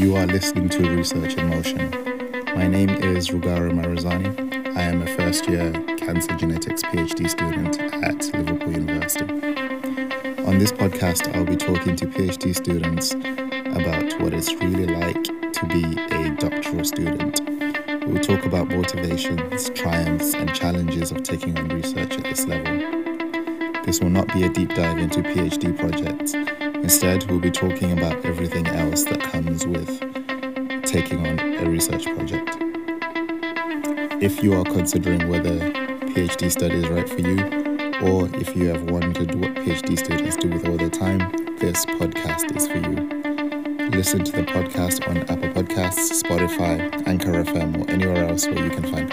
You are listening to Research in Motion. My name is Rugaro Marizani. I am a first year cancer genetics PhD student at Liverpool University. On this podcast, I'll be talking to PhD students about what it's really like to be a doctoral student. We'll talk about motivations, triumphs, and challenges of taking on research at this level. This will not be a deep dive into PhD projects. Instead, we'll be talking about everything else that comes with taking on a research project. If you are considering whether PhD study is right for you, or if you have wondered what PhD students do with all their time, this podcast is for you. Listen to the podcast on Apple Podcasts, Spotify, Anchor FM, or anywhere else where you can find.